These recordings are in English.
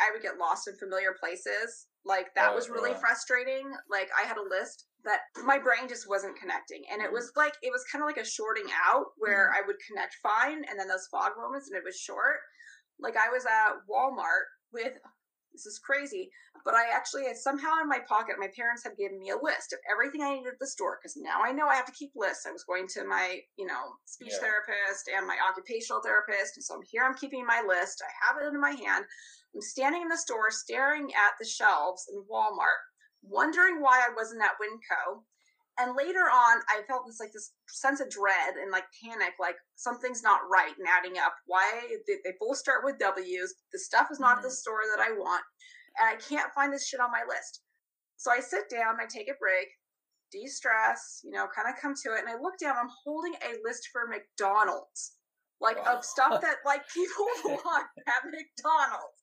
I would get lost in familiar places. Like that Oh, was really yeah. frustrating. Like I had a list that my brain just wasn't connecting. And it mm-hmm. was like it was kind of like a shorting out where mm-hmm. I would connect fine and then those fog moments and it was short. Like I was at Walmart with this is crazy, but I actually had somehow in my pocket, my parents had given me a list of everything I needed at the store because now I know I have to keep lists. I was going to my, you know, speech Yeah. therapist and my occupational therapist. And so I'm here, I'm keeping my list. I have it in my hand. I'm standing in the store staring at the shelves in Walmart, wondering why I wasn't at Winco. And later on, I felt this like this sense of dread and like panic, like something's not right and adding up. Why they, they both start with W's? The stuff is not at the mm-hmm. store that I want, and I can't find this shit on my list. So I sit down, I take a break, de-stress, you know, kind of come to it, and I look down. I'm holding a list for McDonald's, like Wow. of stuff that like people want at McDonald's,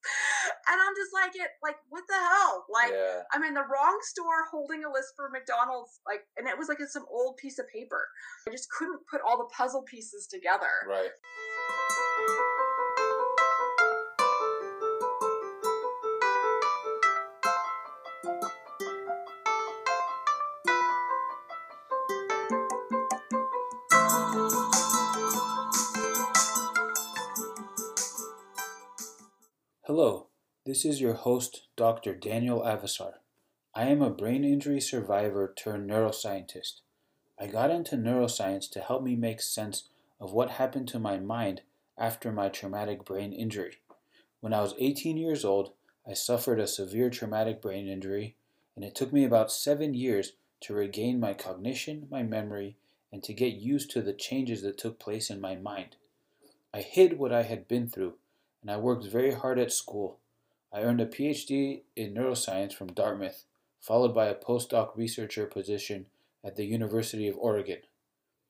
and I'm just like, it like what the hell, like. yeah. I'm in the wrong store holding a list for McDonald's, like, and it was like in some old piece of paper. I just couldn't put all the puzzle pieces together. Right. Hello, this is your host, Dr. Daniel Avasar. I am a brain injury survivor turned neuroscientist. I got into neuroscience to help me make sense of what happened to my mind after my traumatic brain injury. When I was 18 years old, I suffered a severe traumatic brain injury, and it took me about seven years to regain my cognition, my memory, and to get used to the changes that took place in my mind. I hid what I had been through, and I worked very hard at school. I earned a PhD in neuroscience from Dartmouth, followed by a postdoc researcher position at the University of Oregon.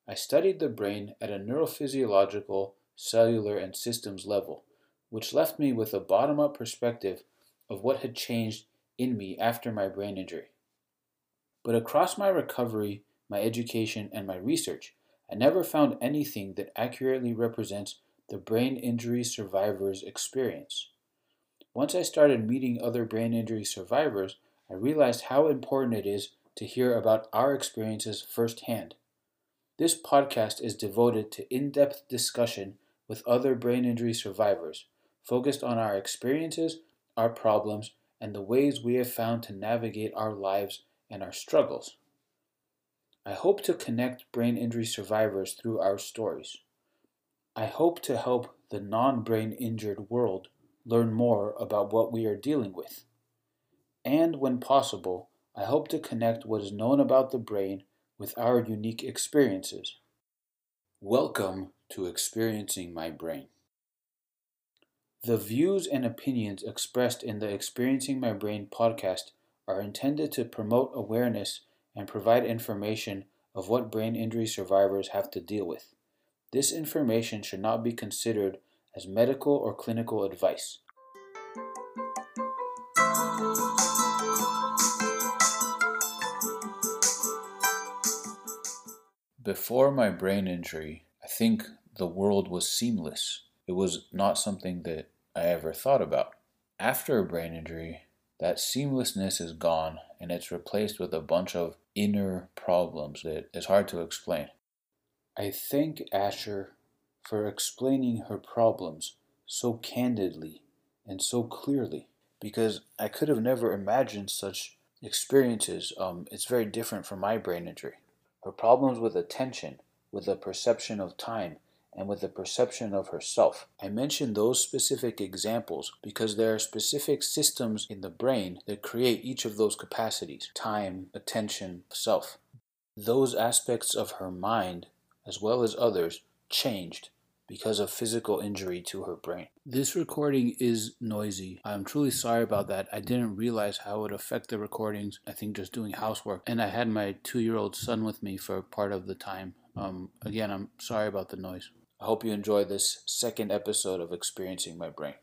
I studied the brain at a neurophysiological, cellular, and systems level, which left me with a bottom up perspective of what had changed in me after my brain injury. But across my recovery, my education, and my research, I never found anything that accurately represents the brain injury survivor's experience. Once I started meeting other brain injury survivors, I realized how important it is to hear about our experiences firsthand. This podcast is devoted to in depth discussion with other brain injury survivors, focused on our experiences, our problems, and the ways we have found to navigate our lives and our struggles. I hope to connect brain injury survivors through our stories. I hope to help the non brain injured world learn more about what we are dealing with. And when possible, I hope to connect what is known about the brain with our unique experiences. Welcome to Experiencing My Brain. The views and opinions expressed in the Experiencing My Brain podcast are intended to promote awareness and provide information of what brain injury survivors have to deal with. This information should not be considered as medical or clinical advice. Before my brain injury, I think the world was seamless. It was not something that I ever thought about. After a brain injury, that seamlessness is gone and it's replaced with a bunch of inner problems that is hard to explain. I thank Asher for explaining her problems so candidly and so clearly because I could have never imagined such experiences. Um, it's very different from my brain injury. Her problems with attention, with the perception of time, and with the perception of herself. I mention those specific examples because there are specific systems in the brain that create each of those capacities time, attention, self. Those aspects of her mind, as well as others, changed because of physical injury to her brain. This recording is noisy. I'm truly sorry about that. I didn't realize how it would affect the recordings. I think just doing housework. And I had my two year old son with me for part of the time. Um, again, I'm sorry about the noise. I hope you enjoy this second episode of Experiencing My Brain.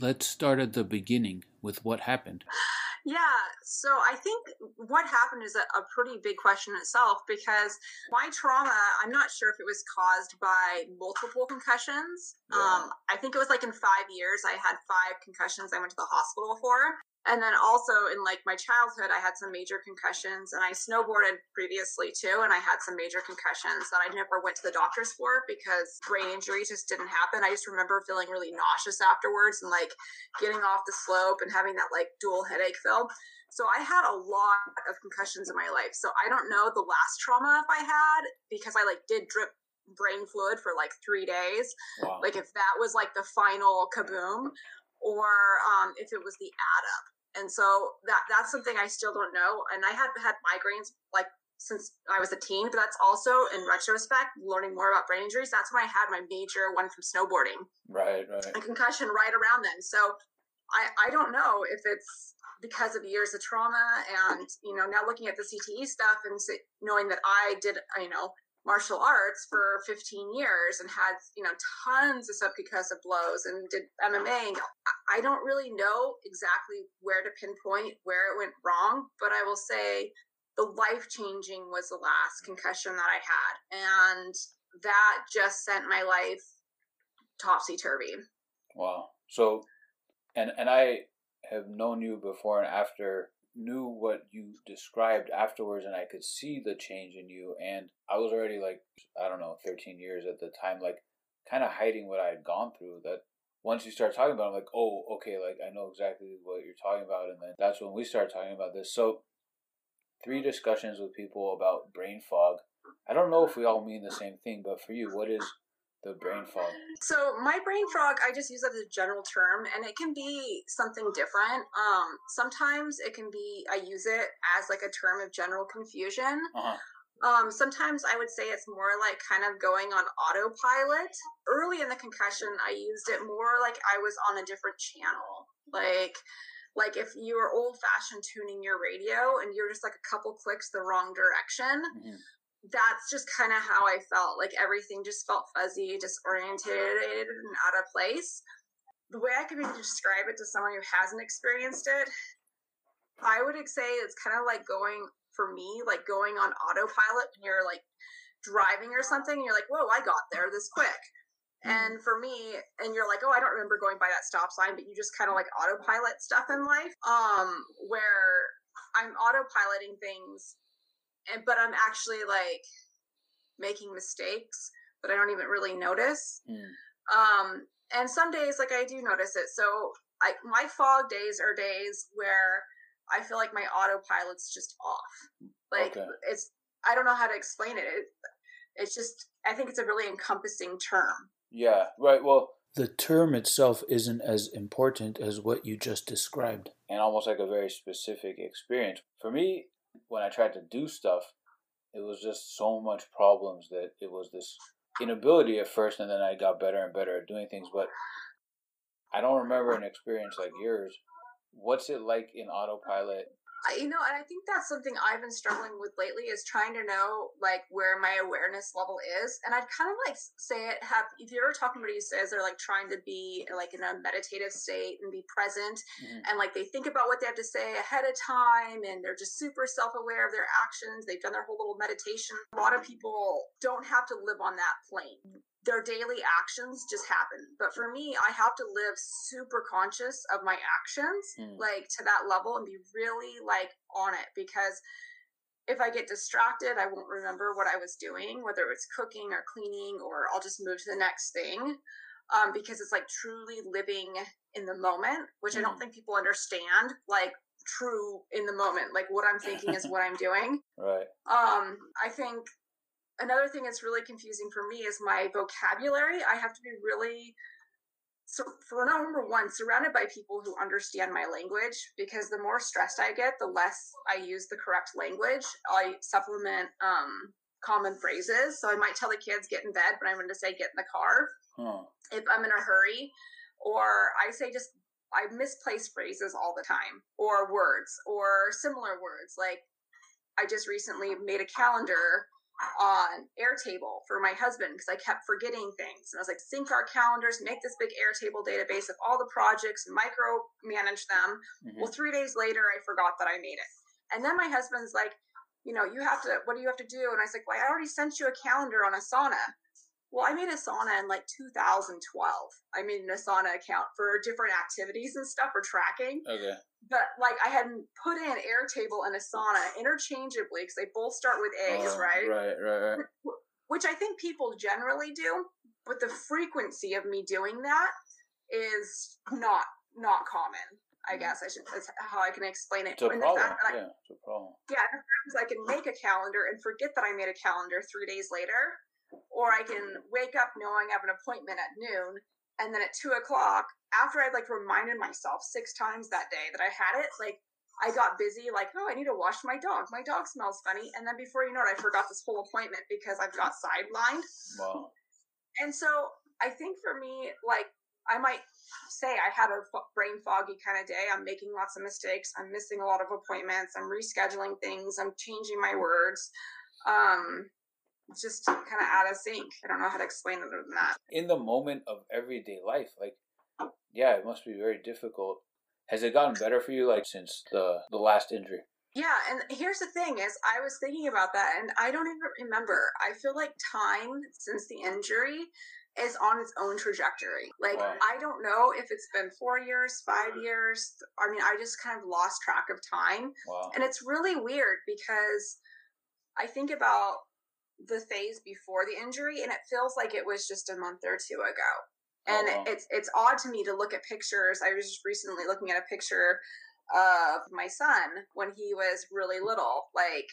Let's start at the beginning with what happened. Yeah, so I think what happened is a, a, pretty big question itself because my trauma, I'm not sure if it was caused by multiple concussions. Yeah. Um, I think it was like in five years, I had five concussions I went to the hospital for and then also in like my childhood i had some major concussions and i snowboarded previously too and i had some major concussions that i never went to the doctors for because brain injury just didn't happen. I just remember feeling really nauseous afterwards and like getting off the slope and having that like dual headache feel so i had a lot of concussions in my life. So i don't know the last trauma if i had because i like did drip brain fluid for like three days. Wow. like if that was like the final kaboom or um, if it was the add up. And so that that's something I still don't know. And I had had migraines like since I was a teen, but that's also in retrospect, learning more about brain injuries. That's when I had my major one from snowboarding. Right, right. A concussion right around then. So I I don't know if it's because of years of trauma and you know now looking at the CTE stuff and knowing that I did you know martial arts for 15 years and had you know tons of subconcussive blows and did MMA. I don't really know exactly where to pinpoint where it went wrong, but I will say the life changing was the last concussion that I had, and that just sent my life topsy turvy. Wow. So, and and I have known you before and after knew what you described afterwards and I could see the change in you and I was already like I don't know 13 years at the time like kind of hiding what I had gone through that once you start talking about it, I'm like oh okay like I know exactly what you're talking about and then that's when we started talking about this. So three discussions with people about brain fog. I don't know if we all mean the same thing but for you what is the brain fog? So my brain fog, I just use that as a general term, and it can be something different. Um, sometimes it can be I use it as like a term of general confusion. Uh-huh. Um, sometimes I would say it's more like kind of going on autopilot. Early in the concussion, I used it more like I was on a different channel, like like if you were old fashioned tuning your radio and you're just like a couple clicks the wrong direction mm-hmm that's just kind of how I felt. Like everything just felt fuzzy, disoriented, and out of place. The way I could maybe describe it to someone who hasn't experienced it, I would say it's kind of like going for me, like going on autopilot when you're like driving or something. And you're like, whoa, I got there this quick. Mm. And for me, and you're like, oh, I don't remember going by that stop sign, but you just kind of like autopilot stuff in life, um, where I'm autopiloting things and but I'm actually like making mistakes, but I don't even really notice. Mm. Um, and some days, like I do notice it. So I my fog days are days where I feel like my autopilot's just off. Like okay. it's I don't know how to explain it. it. It's just I think it's a really encompassing term. Yeah. Right. Well. The term itself isn't as important as what you just described. And almost like a very specific experience. For me, when I tried to do stuff, it was just so much problems that it was this inability at first, and then I got better and better at doing things. But I don't remember an experience like yours. What's it like in autopilot you know, and I think that's something I've been struggling with lately is trying to know like where my awareness level is. And I'd kind of like say it have if you're ever talking to somebody who says they're like trying to be like in a meditative state and be present mm-hmm. and like they think about what they have to say ahead of time and they're just super self-aware of their actions. They've done their whole little meditation. A lot of people don't have to live on that plane their daily actions just happen. But for me, I have to live super conscious of my actions, mm. like to that level, and be really like on it because if I get distracted, I won't remember what I was doing, whether it's cooking or cleaning, or I'll just move to the next thing. Um, because it's like truly living in the moment, which mm. I don't hmm. think people understand. Like true in the moment, like what I'm thinking is what I'm doing. Right. Um, I think another thing that's really confusing for me is my vocabulary. I have to be really so for number one, surrounded by people who understand my language because the more stressed I get, the less I use the correct language. I supplement um, common phrases. So I might tell the kids get in bed, but I'm going to say get in the car huh. if I'm in a hurry. Or I say just I misplace phrases all the time, or words, or similar words. Like I just recently made a calendar on Airtable for my husband because I kept forgetting things. And I was like, sync our calendars, make this big Airtable database of all the projects, micro manage them. Mm-hmm. Well, three days later, I forgot that I made it. And then my husband's like, you know, you have to, what do you have to do? And I was like, well, I already sent you a calendar on Asana. Well, I made Asana in like 2012. I made an Asana account for different activities and stuff for tracking. Okay. But like I had put in Airtable and Asana interchangeably because they both start with A's, Oh, right? Right, right, right. Which I think people generally do, but the frequency of me doing that is not not common. I mm. guess I should. That's how I can explain it. It's a And the problem. fact that I- Yeah, it's a problem. yeah, sometimes I can make a calendar and forget that I made a calendar three days later, or I can wake up knowing I have an appointment at noon, and then at two o'clock, after I'd like reminded myself six times that day that I had it, like I got busy, like oh, I need to wash my dog. My dog smells funny, and then before you know it, I forgot this whole appointment because I've got sidelined. Wow. And so I think for me, like I might say I had a f- brain foggy kind of day. I'm making lots of mistakes. I'm missing a lot of appointments. I'm rescheduling things. I'm changing my words. Um, it's just kind of out of sync. I don't know how to explain it other than that. In the moment of everyday life, like, yeah, it must be very difficult. Has it gotten better for you, like, since the the last injury? Yeah, and here's the thing is I was thinking about that and I don't even remember. I feel like time since the injury is on its own trajectory. Like Wow. I don't know if it's been 4 years, 5 mm. years. I mean, I just kind of lost track of time. Wow. And it's really weird because I think about the phase before the injury and it feels like it was just a month or two ago. And Oh, wow. it's it's odd to me to look at pictures. I was just recently looking at a picture of my son when he was really little, like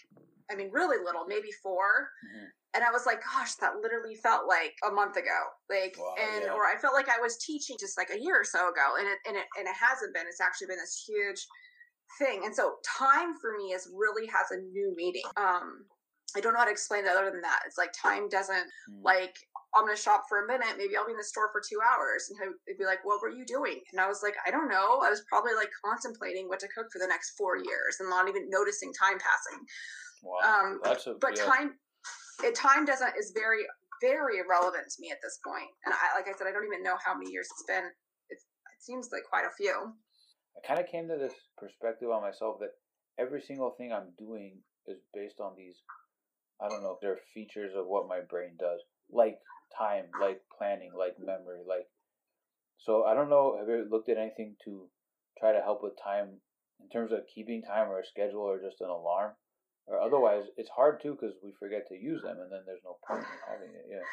I mean really little, maybe 4. Mhm. And I was like, gosh, that literally felt like a month ago. Like Wow, and yeah. or I felt like I was teaching just like a year or so ago and it and it and it hasn't been. It's actually been this huge thing. And so time for me is really has a new meaning. Um I don't know how to explain it other than that. It's like time doesn't Mm. like I'm gonna shop for a minute, maybe I'll be in the store for two hours. And he'd be like, What were you doing? And I was like, I don't know. I was probably like contemplating what to cook for the next four years and not even noticing time passing. wow. Um That's a but yeah. time it time doesn't is very, very irrelevant to me at this point. And I like I said, I don't even know how many years it's been. It's, it seems like quite a few. I kind of came to this perspective on myself that every single thing I'm doing is based on these, I don't know, if they're features of what my brain does, like time, like planning, like memory, like. So I don't know. Have you looked at anything to try to help with time in terms of keeping time or a schedule or just an alarm? Or otherwise, it's hard too because we forget to use them, and then there's no point in having it. Yeah.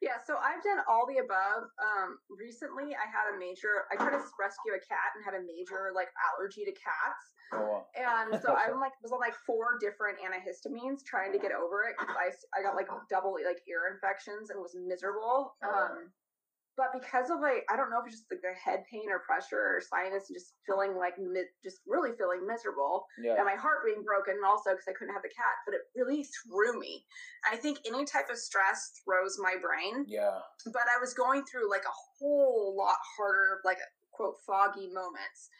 Yeah, so I've done all the above. Um, recently, I had a major. I tried to rescue a cat and had a major like allergy to cats, Oh, wow. and so I'm like was on like four different antihistamines trying to get over it I I got like double like ear infections and was miserable. Oh. Um, but because of like I don't know if it's just like the head pain or pressure or sinus and just feeling like mi- just really feeling miserable Yeah. and my heart being broken also because I couldn't have the cat, but it really threw me. I think any type of stress throws my brain Yeah. but I was going through like a whole lot harder, like quote foggy moments.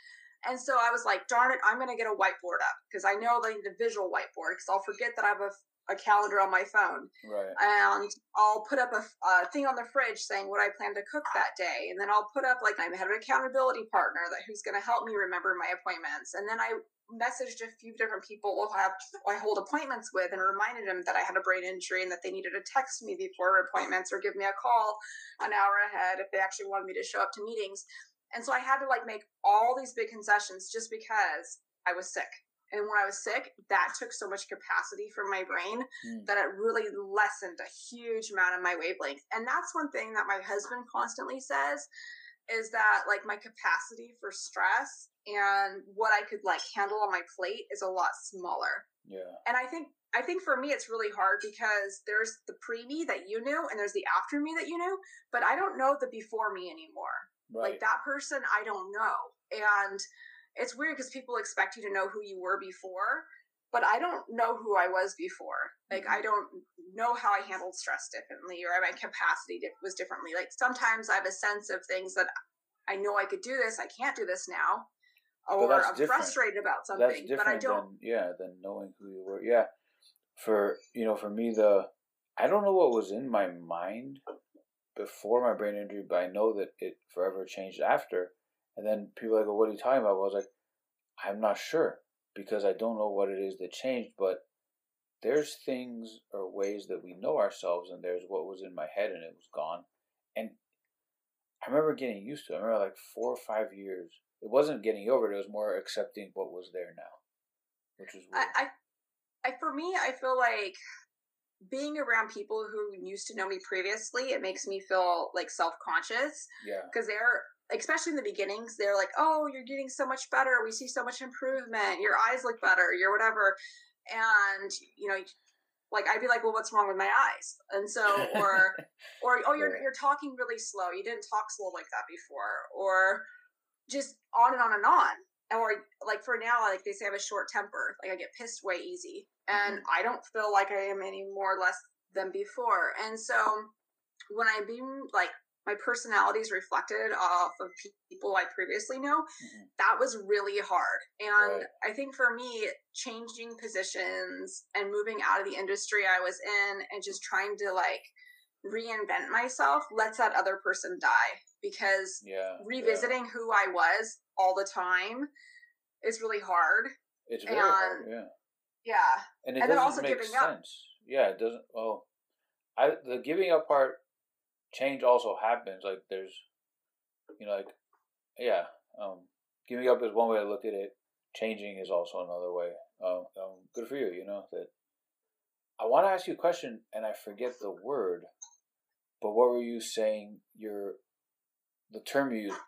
And so I was like, darn it, I'm going to get a whiteboard up because I know I need a visual whiteboard because I'll forget that I have a, a calendar on my phone. Right. And I'll put up a, a thing on the fridge saying what I plan to cook that day. And then I'll put up like I have an accountability partner that who's going to help me remember my appointments. And then I messaged a few different people who have I hold appointments with and reminded them that I had a brain injury and that they needed to text me before appointments or give me a call an hour ahead if they actually wanted me to show up to meetings. And so I had to like make all these big concessions just because I was sick. And when I was sick, that took so much capacity from my brain Mm. that it really lessened a huge amount of my wavelength. And that's one thing that my husband constantly says is that like my capacity for stress and what I could like handle on my plate is a lot smaller. Yeah. And I think I think for me it's really hard because there's the pre me that you knew and there's the after me that you knew, but I don't know the before me anymore. Right. Like that person I don't know. And it's weird because people expect you to know who you were before, but I don't know who I was before. Like Mhm. I don't know how I handled stress differently or my capacity was differently. Like sometimes I have a sense of things that I know I could do this, I can't do this now. Or I'm different. frustrated about That's something, different but I don't than yeah than knowing who you were. Yeah, for you know, for me, the I don't know what was in my mind before my brain injury, but I know that it forever changed after. And then people are like, well, "What are you talking about?" Well, I was like, "I'm not sure because I don't know what it is that changed, but." There's things or ways that we know ourselves, and there's what was in my head, and it was gone. And I remember getting used to it. I remember like four or five years. It wasn't getting over it. It was more accepting what was there now, which was weird. I, I, I for me, I feel like being around people who used to know me previously, it makes me feel like self conscious. Yeah. Because they're, especially in the beginnings, they're like, oh, you're getting so much better. We see so much improvement. Your eyes look better. You're whatever. And, you know, like I'd be like, well, what's wrong with my eyes? And so, or, or, oh, you're, you're talking really slow. You didn't talk slow like that before. Or just on and on and on or like for now, like they say, I have a short temper. Like I get pissed way easy, and mm-hmm. I don't feel like I am any more or less than before. And so when I'm being like my personality is reflected off of people I previously know, mm-hmm. that was really hard. And right. I think for me, changing positions and moving out of the industry I was in and just trying to like reinvent myself lets that other person die because yeah, revisiting yeah. who I was all the time is really hard. It's very and, hard, yeah. Yeah. And, it and then also giving sense. up. Yeah, it doesn't well I the giving up part change also happens. Like there's you know, like yeah, um giving up is one way to look at it. Changing is also another way. Um, um good for you, you know, that I want to ask you a question and I forget the word, but what were you saying your the term you used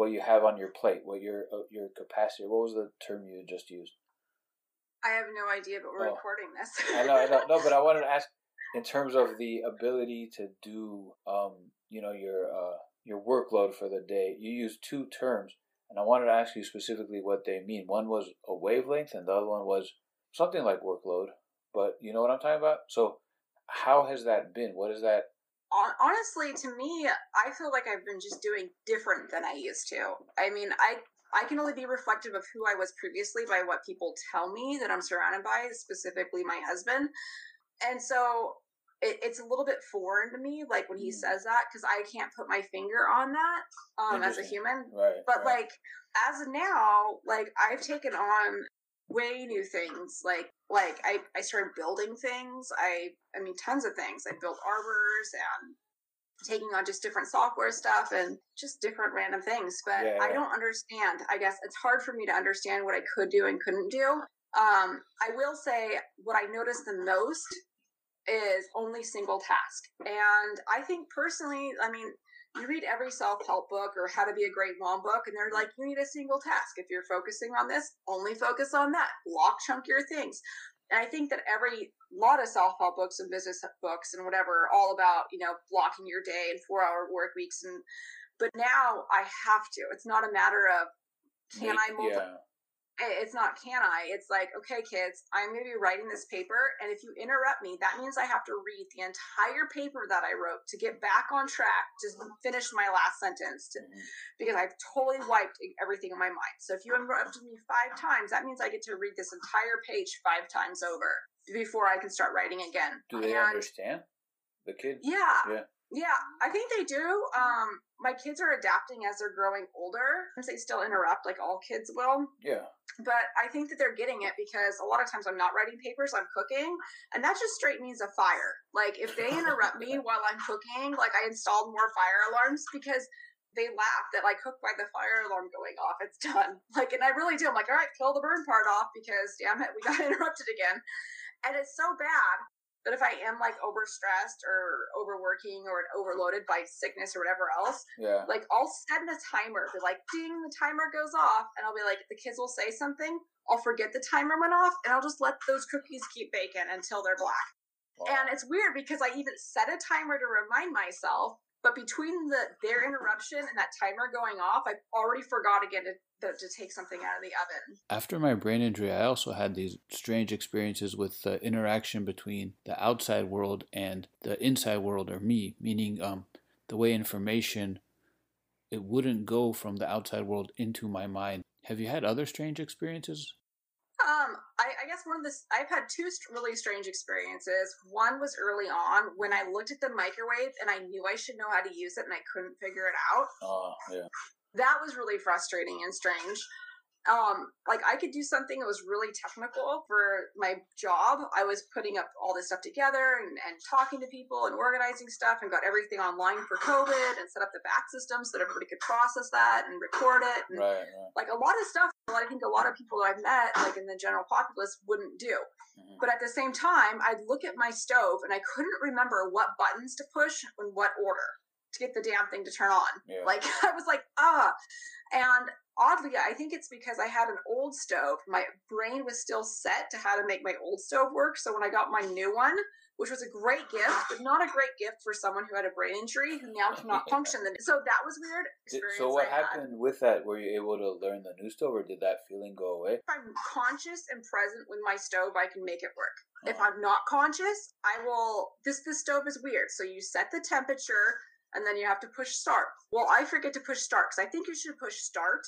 what you have on your plate, what your uh, your capacity. What was the term you just used? I have no idea, but we're oh. recording this. I know, I know, no, but I wanted to ask in terms of the ability to do, um, you know, your uh, your workload for the day. You use two terms, and I wanted to ask you specifically what they mean. One was a wavelength, and the other one was something like workload. But you know what I'm talking about. So, how has that been? What is that honestly to me i feel like i've been just doing different than i used to i mean i i can only be reflective of who i was previously by what people tell me that i'm surrounded by specifically my husband and so it, it's a little bit foreign to me like when he mm. says that because i can't put my finger on that um as a human. Right, but right. like as of now like i've taken on way new things like like I, I started building things. I i mean tons of things. I built arbors and taking on just different software stuff and just different random things but yeah, i don't understand. I guess it's hard for me to understand what i could do and couldn't do. Um i will say what i noticed the most is only single task. And i think personally i mean you read every self-help book or how to be a great mom book and they're like you need a single task. If you're focusing on this only focus on that. Block chunkier things. And i think that every lot of self-help books and business books and whatever are all about you know blocking your day and four hour work weeks and but now i have to. It's not a matter of can i multi- yeah it's not can I? It's like, okay, kids, I'm going to be writing this paper. And if you interrupt me, that means I have to read the entire paper that I wrote to get back on track to finish my last sentence to, mm-hmm. because I've totally wiped everything in my mind. So if you interrupted me five times, that means I get to read this entire page five times over before I can start writing again. Do they and, understand? The kids? Yeah. Yeah. Yeah, I think they do. Um, my kids are adapting as they're growing older. They still interrupt like all kids will. Yeah. But I think that they're getting it because a lot of times I'm not writing papers, I'm cooking, and that just straight means a fire. Like if they interrupt me while I'm cooking, like I installed more fire alarms because they laugh that like cook by the fire alarm going off. It's done. Like, and I really do. I'm like, all right, kill the burn part off because damn it, we got interrupted again. And it's so bad but if I am like overstressed or overworking or overloaded by sickness or whatever else, yeah, like I'll set a timer. Be like, ding, the timer goes off, and I'll be like, the kids will say something. I'll forget the timer went off, and I'll just let those cookies keep baking until they're black. Wow. And it's weird because I even set a timer to remind myself, but between the their interruption and that timer going off, I already forgot again to, to, to take something out of the oven. After my brain injury, I also had these strange experiences with the interaction between the outside world and the inside world, or me, meaning um, the way information it wouldn't go from the outside world into my mind. Have you had other strange experiences? Um, I, I guess one of this, I've had two really strange experiences. One was early on when I looked at the microwave and I knew I should know how to use it and I couldn't figure it out. Oh, yeah. That was really frustrating and strange um like i could do something that was really technical for my job i was putting up all this stuff together and, and talking to people and organizing stuff and got everything online for covid and set up the back system so that everybody could process that and record it and Right, right. like a lot of stuff i think a lot of people that i've met like in the general populace wouldn't do Mhm. but at the same time i'd look at my stove and i couldn't remember what buttons to push in what order to get the damn thing to turn on Yeah. like I was like, ah. And oddly, I think it's because I had an old stove. My brain was still set to how to make my old stove work. So when I got my new one, which was a great gift, but not a great gift for someone who had a brain injury who now cannot function. So that was weird. So what I had. happened with that? Were you able to learn the new stove, or did that feeling go away? If I'm conscious and present with my stove, I can make it work. If Uh-huh. I'm not conscious, I will. This this stove is weird. So you set the temperature, and then you have to push start. Well, I forget to push start because I think you should push start,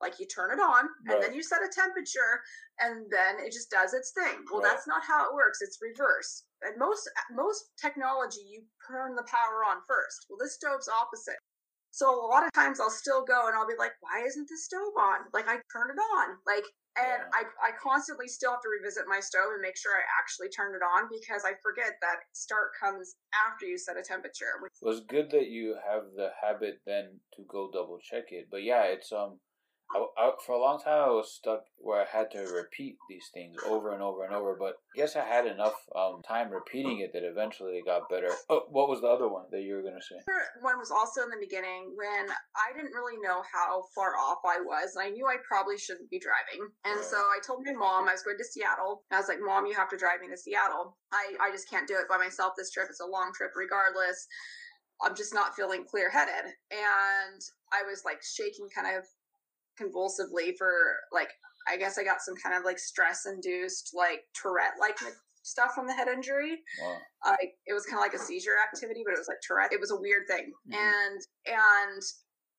like you turn it on, and then you set a temperature, and then it just does its thing. Well, Right. that's not how it works. It's reverse. And most most technology, you turn the power on first. Well, this stove's opposite. So a lot of times I'll still go and I'll be like, why isn't the stove on? Like I turned it on. Like and Yeah. I, I constantly still have to revisit my stove and make sure I actually turned it on because I forget that start comes after you set a temperature. which- It was good that you have the habit then to go double check it. But yeah, it's um, I, I, for a long time I was stuck where I had to repeat these things over and over and over. But I guess I had enough um time repeating it that eventually it got better. Oh, what was the other one that you were gonna say? Another One was also in the beginning when I didn't really know how far off I was. I knew I probably shouldn't be driving. And so I told my mom I was going to Seattle. I was like, Mom, you have to drive me to Seattle. I, I just can't do it by myself this trip. It's a long trip regardless. I'm just not feeling clear headed. And I was like shaking kind of convulsively for like, I guess I got some kind of like stress induced, like Tourette like stuff from the head injury Wow. like it was kind of like a seizure activity, but it was like Tourette. It was a weird thing, Mhm. and and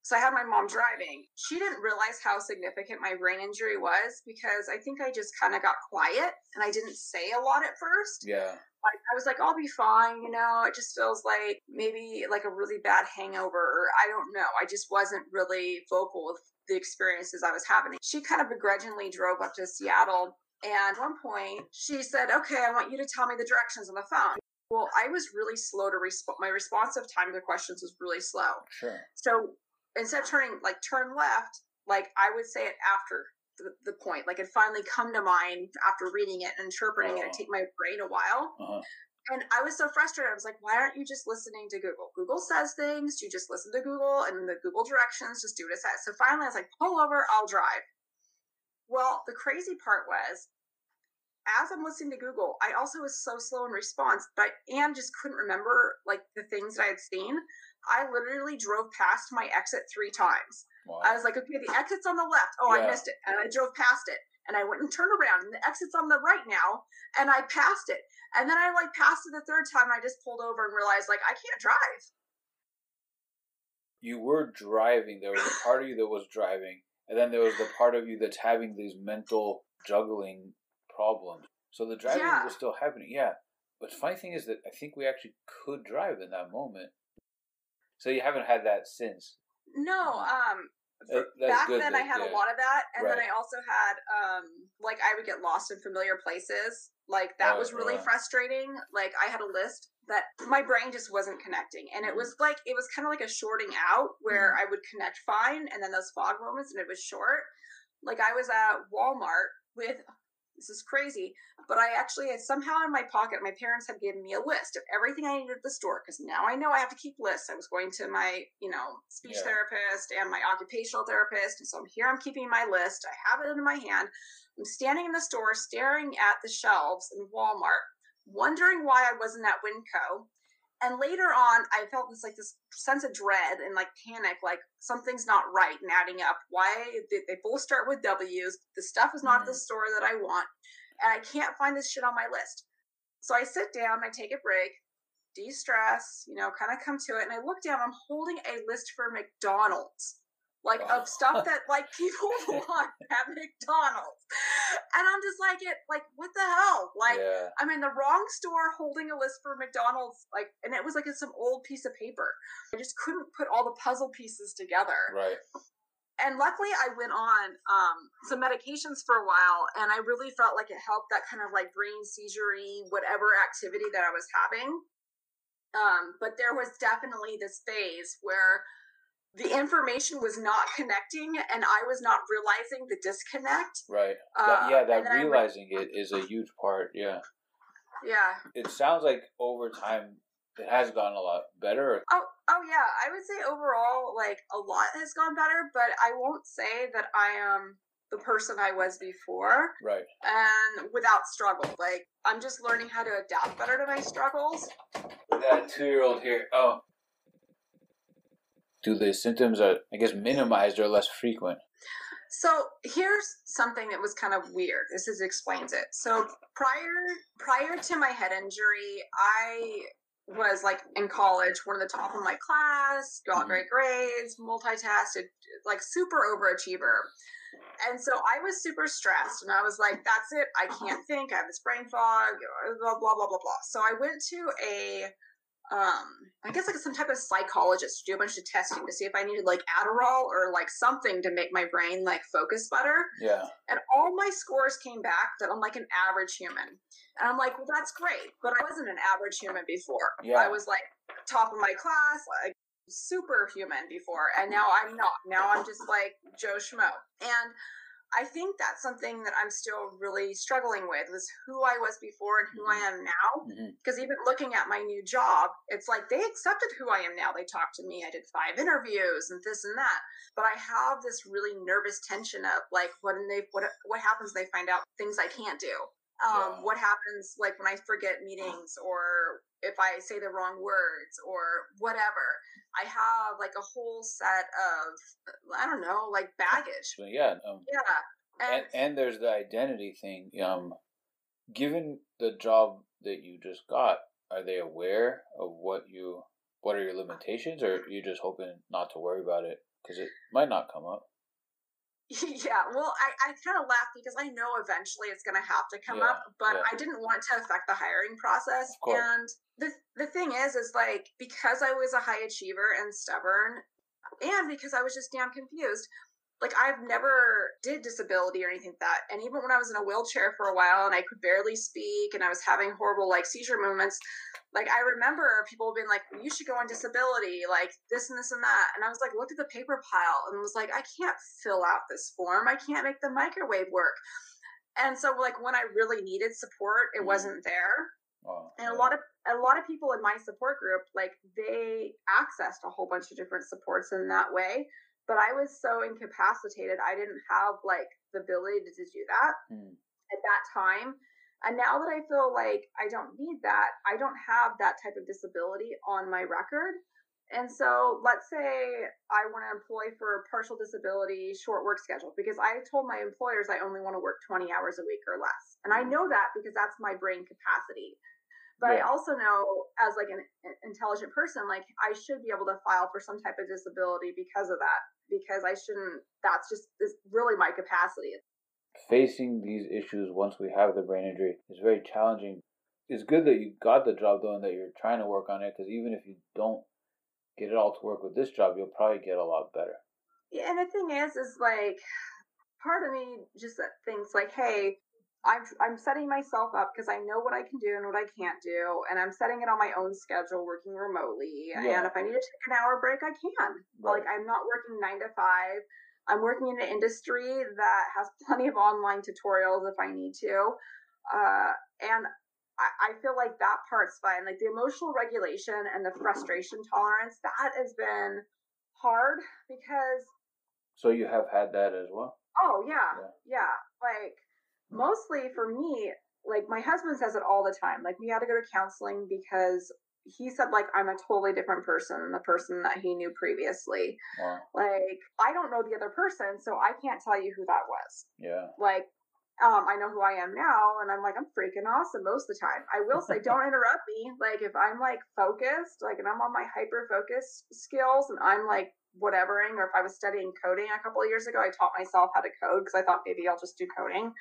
so I had my mom driving. She didn't realize how significant my brain injury was because I think I just kind of got quiet and I didn't say a lot at first. Yeah. Like I was like, I'll be fine, you know. It just feels like maybe like a really bad hangover, or I don't know. I just wasn't really vocal with the experiences I was having. She kind of begrudgingly drove up to Seattle, and at one point she said, "Okay, I want you to tell me the directions on the phone." Well, I was really slow to respond. My responsive time to questions was really slow. Sure. So instead of turning like turn left, like I would say it after the, the point. Like it finally come to mind after reading it and interpreting it. It Oh. take my brain a while. Uh-huh. And I was so frustrated. I was like, why aren't you just listening to Google? Google says things. You just listen to Google and the Google directions. Just do what it says. So finally, I was like, pull over. I'll drive. Well, the crazy part was, as I'm listening to Google, I also was so slow in response, but I and just couldn't remember like the things that I had seen. I literally drove past my exit three times. Wow. I was like, okay, the exit's on the left. Oh, I missed it. And I drove past it. And I went and turned around, and the exit's on the right now. And I passed it. And then I like passed it the third time. And I just pulled over and realized like I can't drive. you were driving. There was a part of you that was driving, and then there was the part of you that's having these mental juggling problems. So the driving Yeah. was still happening. Yeah. But the funny thing is that I think we actually could drive in that moment. So you haven't had that since. No, um, Uh, back good then I had a lot of that, and then I also had um, like I would get lost in familiar places. Like that Oh, was really yeah. frustrating. Like I had a list that my brain just wasn't connecting, and it Mhm. was like it was kind of like a shorting out where I would connect fine, and then those fog moments, and it was short. Like I was at Walmart with. This is crazy, but I actually had somehow in my pocket, my parents had given me a list of everything I needed at the store because now I know I have to keep lists. I was going to my, you know, speech Yeah. therapist and my occupational therapist. And so I'm here, I'm keeping my list. I have it in my hand. I'm standing in the store staring at the shelves in Walmart, wondering why I wasn't at Winco. And later on, I felt this like this sense of dread and like panic, like something's not right and adding up. Why they, they both start with W's? The stuff is not at the mm-hmm. store that I want, and I can't find this shit on my list. So I sit down, I take a break, de-stress, you know, kind of come to it, and I look down. I'm holding a list for McDonald's, like of stuff that like people want at McDonald's, and I'm just like it. Like, what the hell? Like, yeah. I'm in the wrong store holding a list for McDonald's, like, and it was like some old piece of paper. I just couldn't put all the puzzle pieces together. Right. And luckily, I went on um, some medications for a while, and I really felt like it helped that kind of like brain seizure whatever activity that I was having. Um, but there was definitely this phase where the information was not connecting and I was not realizing the disconnect. Right. Uh, yeah, that then re- realizing it is a huge part. Yeah. Yeah. It sounds like over time it has gotten a lot better. Oh, oh yeah. I would say overall, like a lot has gone better, but I won't say that I am the person I was before Right. and without struggle. Like I'm just learning how to adapt better to my struggles. That two year old here. Oh. Do the symptoms are I guess minimized or less frequent? So here's something that was kind of weird. This is explains it. So prior prior to my head injury, I was like in college, one of the top of my class, got Mhm. great grades, multitasted, like super overachiever. And so I was super stressed and I was like, that's it. I can't think. I have this brain fog, blah, blah, blah, blah, blah. So I went to a, um, I guess like some type of psychologist to do a bunch of testing to see if I needed like Adderall or like something to make my brain like focus better. Yeah. And all my scores came back that I'm like an average human. And I'm like, well, that's great. But I wasn't an average human before. Yeah. I was like top of my class, like superhuman before. And now I'm not. Now I'm just like Joe Schmo. And I think that's something that I'm still really struggling with was who I was before and who I am now. Because even looking at my new job, it's like they accepted who I am now. They talked to me. I did five interviews and this and that. But I have this really nervous tension of like, what and they what what happens? They find out things I can't do. Um, Yeah. What happens like when I forget meetings or if I say the wrong words or whatever? I have like a whole set of I don't know, like baggage. So yeah. Um, Yeah. and and there's the identity thing. Um, given the job that you just got, are they aware of what you what are your limitations, or are you just hoping not to worry about it because it might not come up? Yeah, well, I, I kind of laugh because I know eventually it's going to have to come Yeah, up, but yeah. I didn't want to affect the hiring process. And the the thing is, is like because I was a high achiever and stubborn, and because I was just damn confused. Like I've never did disability or anything like that, and even when I was in a wheelchair for a while and I could barely speak and I was having horrible like seizure movements, like I remember people being like, "You should go on disability," like this and this and that, and I was like, looked at the paper pile and was like, "I can't fill out this form. I can't make the microwave work." And so, like when I really needed support, it Mhm. wasn't there. Oh, And a lot of a lot of people in my support group, like they accessed a whole bunch of different supports in that way. But I was so incapacitated, I didn't have like the ability to do that Hmm. at that time. And now that I feel like I don't need that, I don't have that type of disability on my record. And so let's say I want to employ for partial disability, short work schedule, because I told my employers I only want to work 20 hours a week or less. And I Mhm. know that because that's my brain capacity. But I also know as like an an intelligent person, like I should be able to file for some type of disability because of that, because I shouldn't, that's just is really my capacity. Facing these issues once we have the brain injury is very challenging. It's good that you got the job though and that you're trying to work on it because even if you don't get it all to work with this job, you'll probably get a lot better. Yeah, and the thing is, is like part of me just thinks like, hey, I'm I'm setting myself up because I know what I can do and what I can't do, and I'm setting it on my own schedule, working remotely. Yeah. And if I need to take an hour break, I can. Right. Like I'm not working nine to five. I'm working in an industry that has plenty of online tutorials if I need to, uh, and I, I feel like that part's fine. Like the emotional regulation and the frustration tolerance that has been hard because So you have had that as well. Oh yeah, Yeah. yeah. Like mostly for me, like my husband says it all the time. Like we had to go to counseling because he said like I'm a totally different person than the person that he knew previously. Wow. Like I don't know the other person, so I can't tell you who that was. Yeah. Like um, I know who I am now, and I'm like I'm freaking awesome most of the time. I will say, don't interrupt me. Like if I'm like focused, like and I'm on my hyper focus skills, and I'm like whatevering, or if I was studying coding a couple of years ago, I taught myself how to code because I thought maybe I'll just do coding.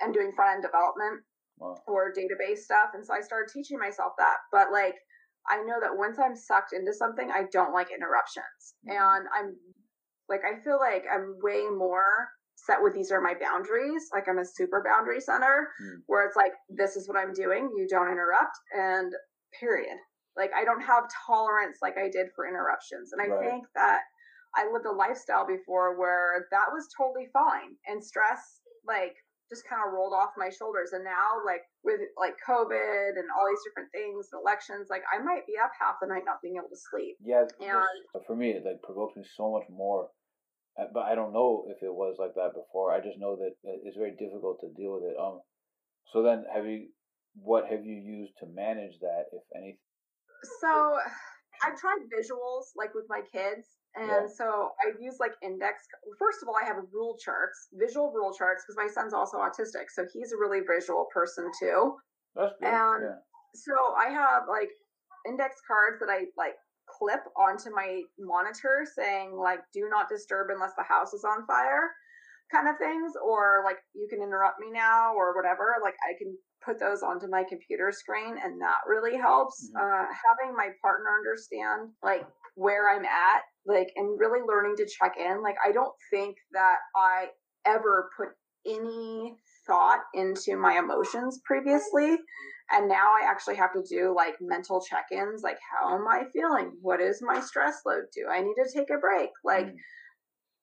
and doing front end development Wow. or database stuff. And so I started teaching myself that. But like, I know that once I'm sucked into something, I don't like interruptions. Mhm. And I'm like, I feel like I'm way more set with these are my boundaries. Like, I'm a super boundary center Mm. where it's like, this is what I'm doing. You don't interrupt. And period. Like, I don't have tolerance like I did for interruptions. And I Right. think that I lived a lifestyle before where that was totally fine. And stress, like, just kind of rolled off my shoulders. And now, like with like COVID and all these different things, and elections, like I might be up half the night not being able to sleep. Yeah, And- for me, it like provokes me so much more. Uh, But I don't know if it was like that before. I just know that it's very difficult to deal with it. Um, so then have you? What have you used to manage that, if anything? So I've tried visuals like with my kids. And Yeah. so I use like index. First of all, I have rule charts, visual rule charts, because my son's also autistic. So he's a really visual person too. That's good. And- yeah. So I have like index cards that I like clip onto my monitor saying like do not disturb unless the house is on fire kind of things or like you can interrupt me now or whatever like I can put those onto my computer screen and that really helps Mhm. uh having my partner understand like where I'm at like and really learning to check in like I don't think that I ever put any thought into my emotions previously and now I actually have to do like mental check ins like, how am I feeling? What is my stress load? Do I need to take a break? Like, Mm,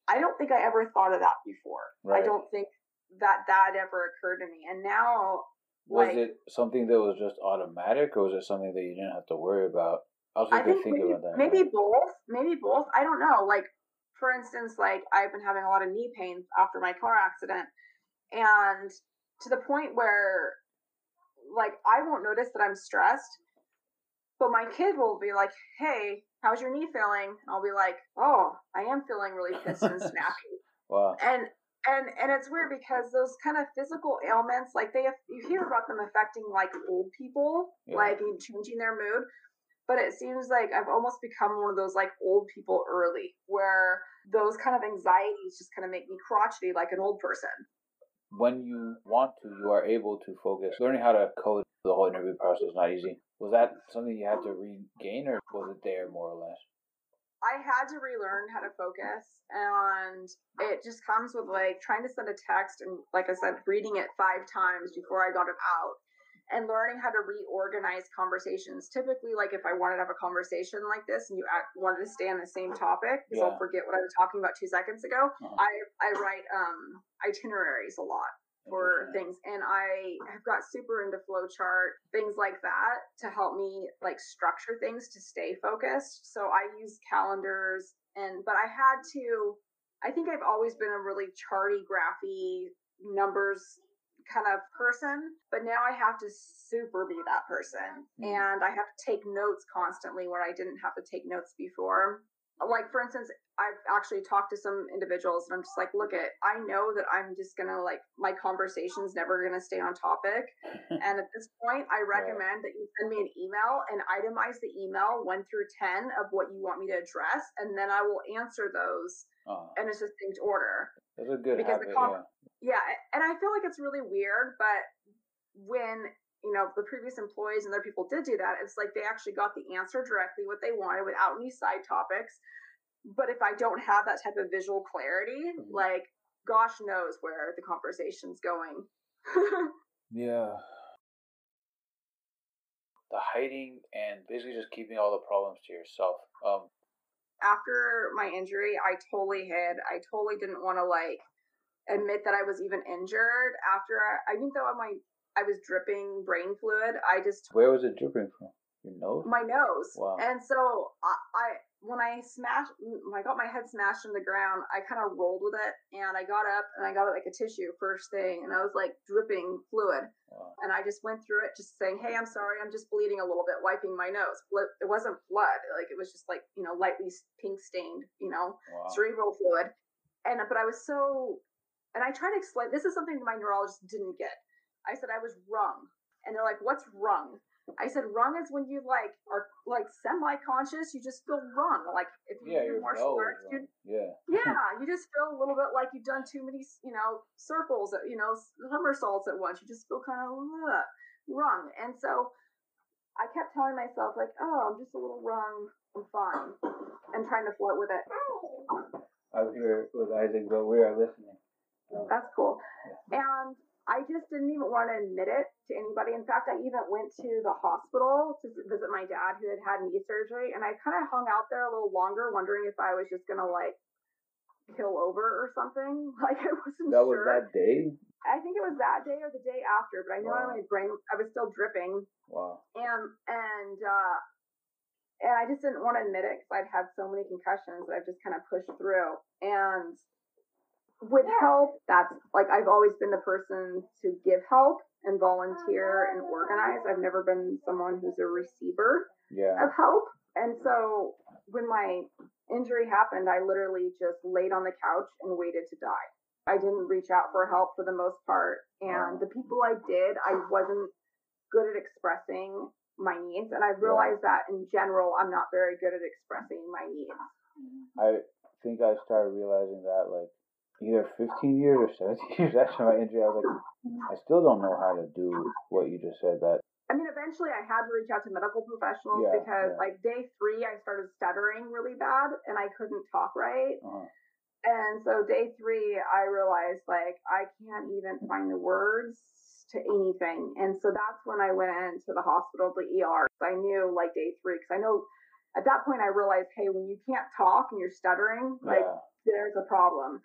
I don't think I ever thought of that before. I don't think that that ever occurred to me. And now, was like- it something that was just automatic, or was it something that you didn't have to worry about? I I think maybe, about that. maybe both. Maybe both. I don't know. Like, for instance, like I've been having a lot of knee pain after my car accident. And to the point where, like, I won't notice that I'm stressed, but my kid will be like, hey, how's your knee feeling? And I'll be like, oh, I am feeling really pissed and snappy. Wow. And and and it's weird because those kind of physical ailments, like they have, you hear about them affecting like old people, Yeah. like changing their mood. But it seems like I've almost become one of those like old people early, where those kind of anxieties just kind of make me crotchety like an old person. When you want to, you are able to focus. Learning how to code the whole interview process is not easy. Was that something you had to regain, or was it there more or less? I had to relearn how to focus, and it just comes with like trying to send a text and, like I said, reading it five times before I got it out, and learning how to reorganize conversations. Typically, like if I wanted to have a conversation like this and you act, wanted to stay on the same topic, because Yeah. I'll forget what I was talking about two seconds ago. Uh-huh. I I write um itineraries a lot for things and i have got super into flowchart things like that to help me like structure things to stay focused so i use calendars and but i had to i think i've always been a really charty graphy numbers kind of person but now i have to super be that person Mhm. and i have to take notes constantly where i didn't have to take notes before like for instance I've actually talked to some individuals and I'm just like, look at, I know that I'm just gonna like my conversation's never gonna stay on topic. and at this point, I recommend that you send me an email and itemize the email one through ten of what you want me to address, and then I will answer those Uh, in a distinct order. That's a good because habit. the com- yeah. Yeah, and I feel like it's really weird, but when you know the previous employees and other people did do that, it's like they actually got the answer directly what they wanted without any side topics. But if I don't have that type of visual clarity, Mhm. like gosh knows where the conversation's going. Yeah. The hiding and basically just keeping all the problems to yourself. Um, After my injury, I totally hid. I totally didn't want to like admit that I was even injured. After I, I think though my I was dripping brain fluid, I just where was it dripping from? Your nose? my nose. Wow. And so I, I when I smashed, mm, when I got my head smashed in the ground, I kind of rolled with it, and I got up and I got it like a tissue first thing, and I was like dripping fluid, Wow. and I just went through it, just saying, "Hey, I'm sorry, I'm just bleeding a little bit," wiping my nose. It wasn't blood, like it was just like you know lightly pink stained, you know, Wow. cerebral fluid. And but I was so, and I tried to explain. This is something my neurologist didn't get. I said I was rung, and they're like, "What's rung?" I said rung is when you like are like semi-conscious. You just feel rung. Like if you Yeah, do martial arts, you Yeah. yeah, you just feel a little bit like you've done too many, you know, circles, uh, you know, somersaults at once. You just feel kind of uh, wrung. And so I kept telling myself, like, oh, I'm just a little wrung. I'm fine. And trying to float with it. I was here with Isaac, but we are listening. That's cool. And I just didn't even want to admit it to anybody. In fact, I even went to the hospital to visit my dad who had had knee surgery. And I kind of hung out there a little longer, wondering if I was just going to like kill over or something. Like I wasn't That was sure. that day. I think it was that day or the day after, but I know Wow. my brain I was still dripping, Wow. and and uh, and I just didn't want to admit it because I'd had so many concussions that I've just kind of pushed through. And with help, that's like I've always been the person to give help and volunteer and organize. I've never been someone who's a receiver Yeah. of help. And so when my injury happened, I literally just laid on the couch and waited to die. I didn't reach out for help for the most part. And the people I did, I wasn't good at expressing my needs. And I realized that in general, I'm not very good at expressing my needs. I think I started realizing that like either 15 years or 17 years after my injury, I was like, I still don't know how to do what you just said. That I mean, eventually I had to reach out to medical professionals Yeah, because, yeah. like, day three, I started stuttering really bad and I couldn't talk right. uh, And so day three, I realized like I can't even find the words to anything. And so that's when I went into the hospital, the ER. I knew like day three, because I know at that point I realized, hey, when you can't talk and you're stuttering, like yeah, there's a problem.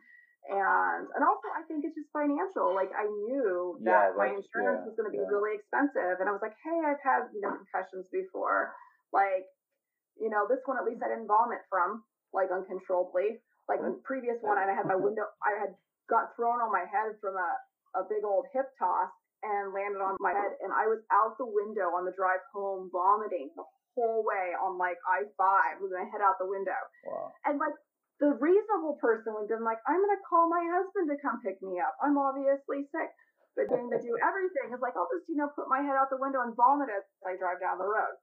And and also I think it's just financial. Like I knew Yeah, that my insurance yeah, was gonna be yeah. really expensive. And I was like, hey, I've had, you know, concussions before. Like, you know, this one at least I didn't vomit from, like uncontrollably. Like the previous one and I had my window I had got thrown on my head from a, a big old hip toss and landed on my head and I was out the window on the drive home vomiting the whole way on like I five with my head out the window. wow. And like the reasonable person would have been like, I'm gonna call my husband to come pick me up. I'm obviously sick. But doing to do everything is like I'll just, you know, put my head out the window and vomit as I drive down the road.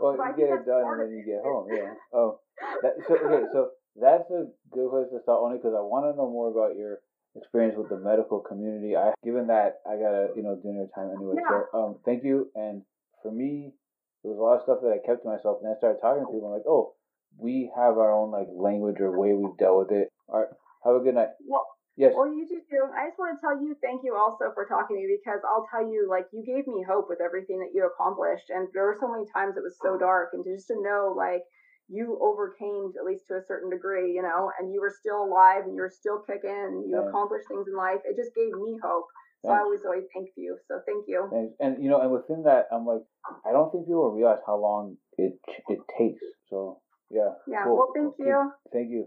Well, I you think get it done and then you get home. Yeah. Oh, that, so okay. So that's a good place to start only because I want to know more about your experience with the medical community. I given that I got a you know dinner time anyway. So um, thank you. And for me, there was a lot of stuff that I kept to myself, and I started talking to people. I'm like, oh, we have our own like language or way we've dealt with it. All right. Have a good night. Well, Yes. Well, you do too. I just want to tell you thank you also for talking to me because I'll tell you, like, you gave me hope with everything that you accomplished. And there were so many times it was so dark, and to just to know, like, you overcame at least to a certain degree, you know, and you were still alive and you were still kicking and you Thanks. accomplished things in life. It just gave me hope. So I always, always thank you. So thank you. And, and you know, and within that, I'm like, I don't think people realize how long it it takes. So yeah. Yeah. cool. Well, thank you. Thank you.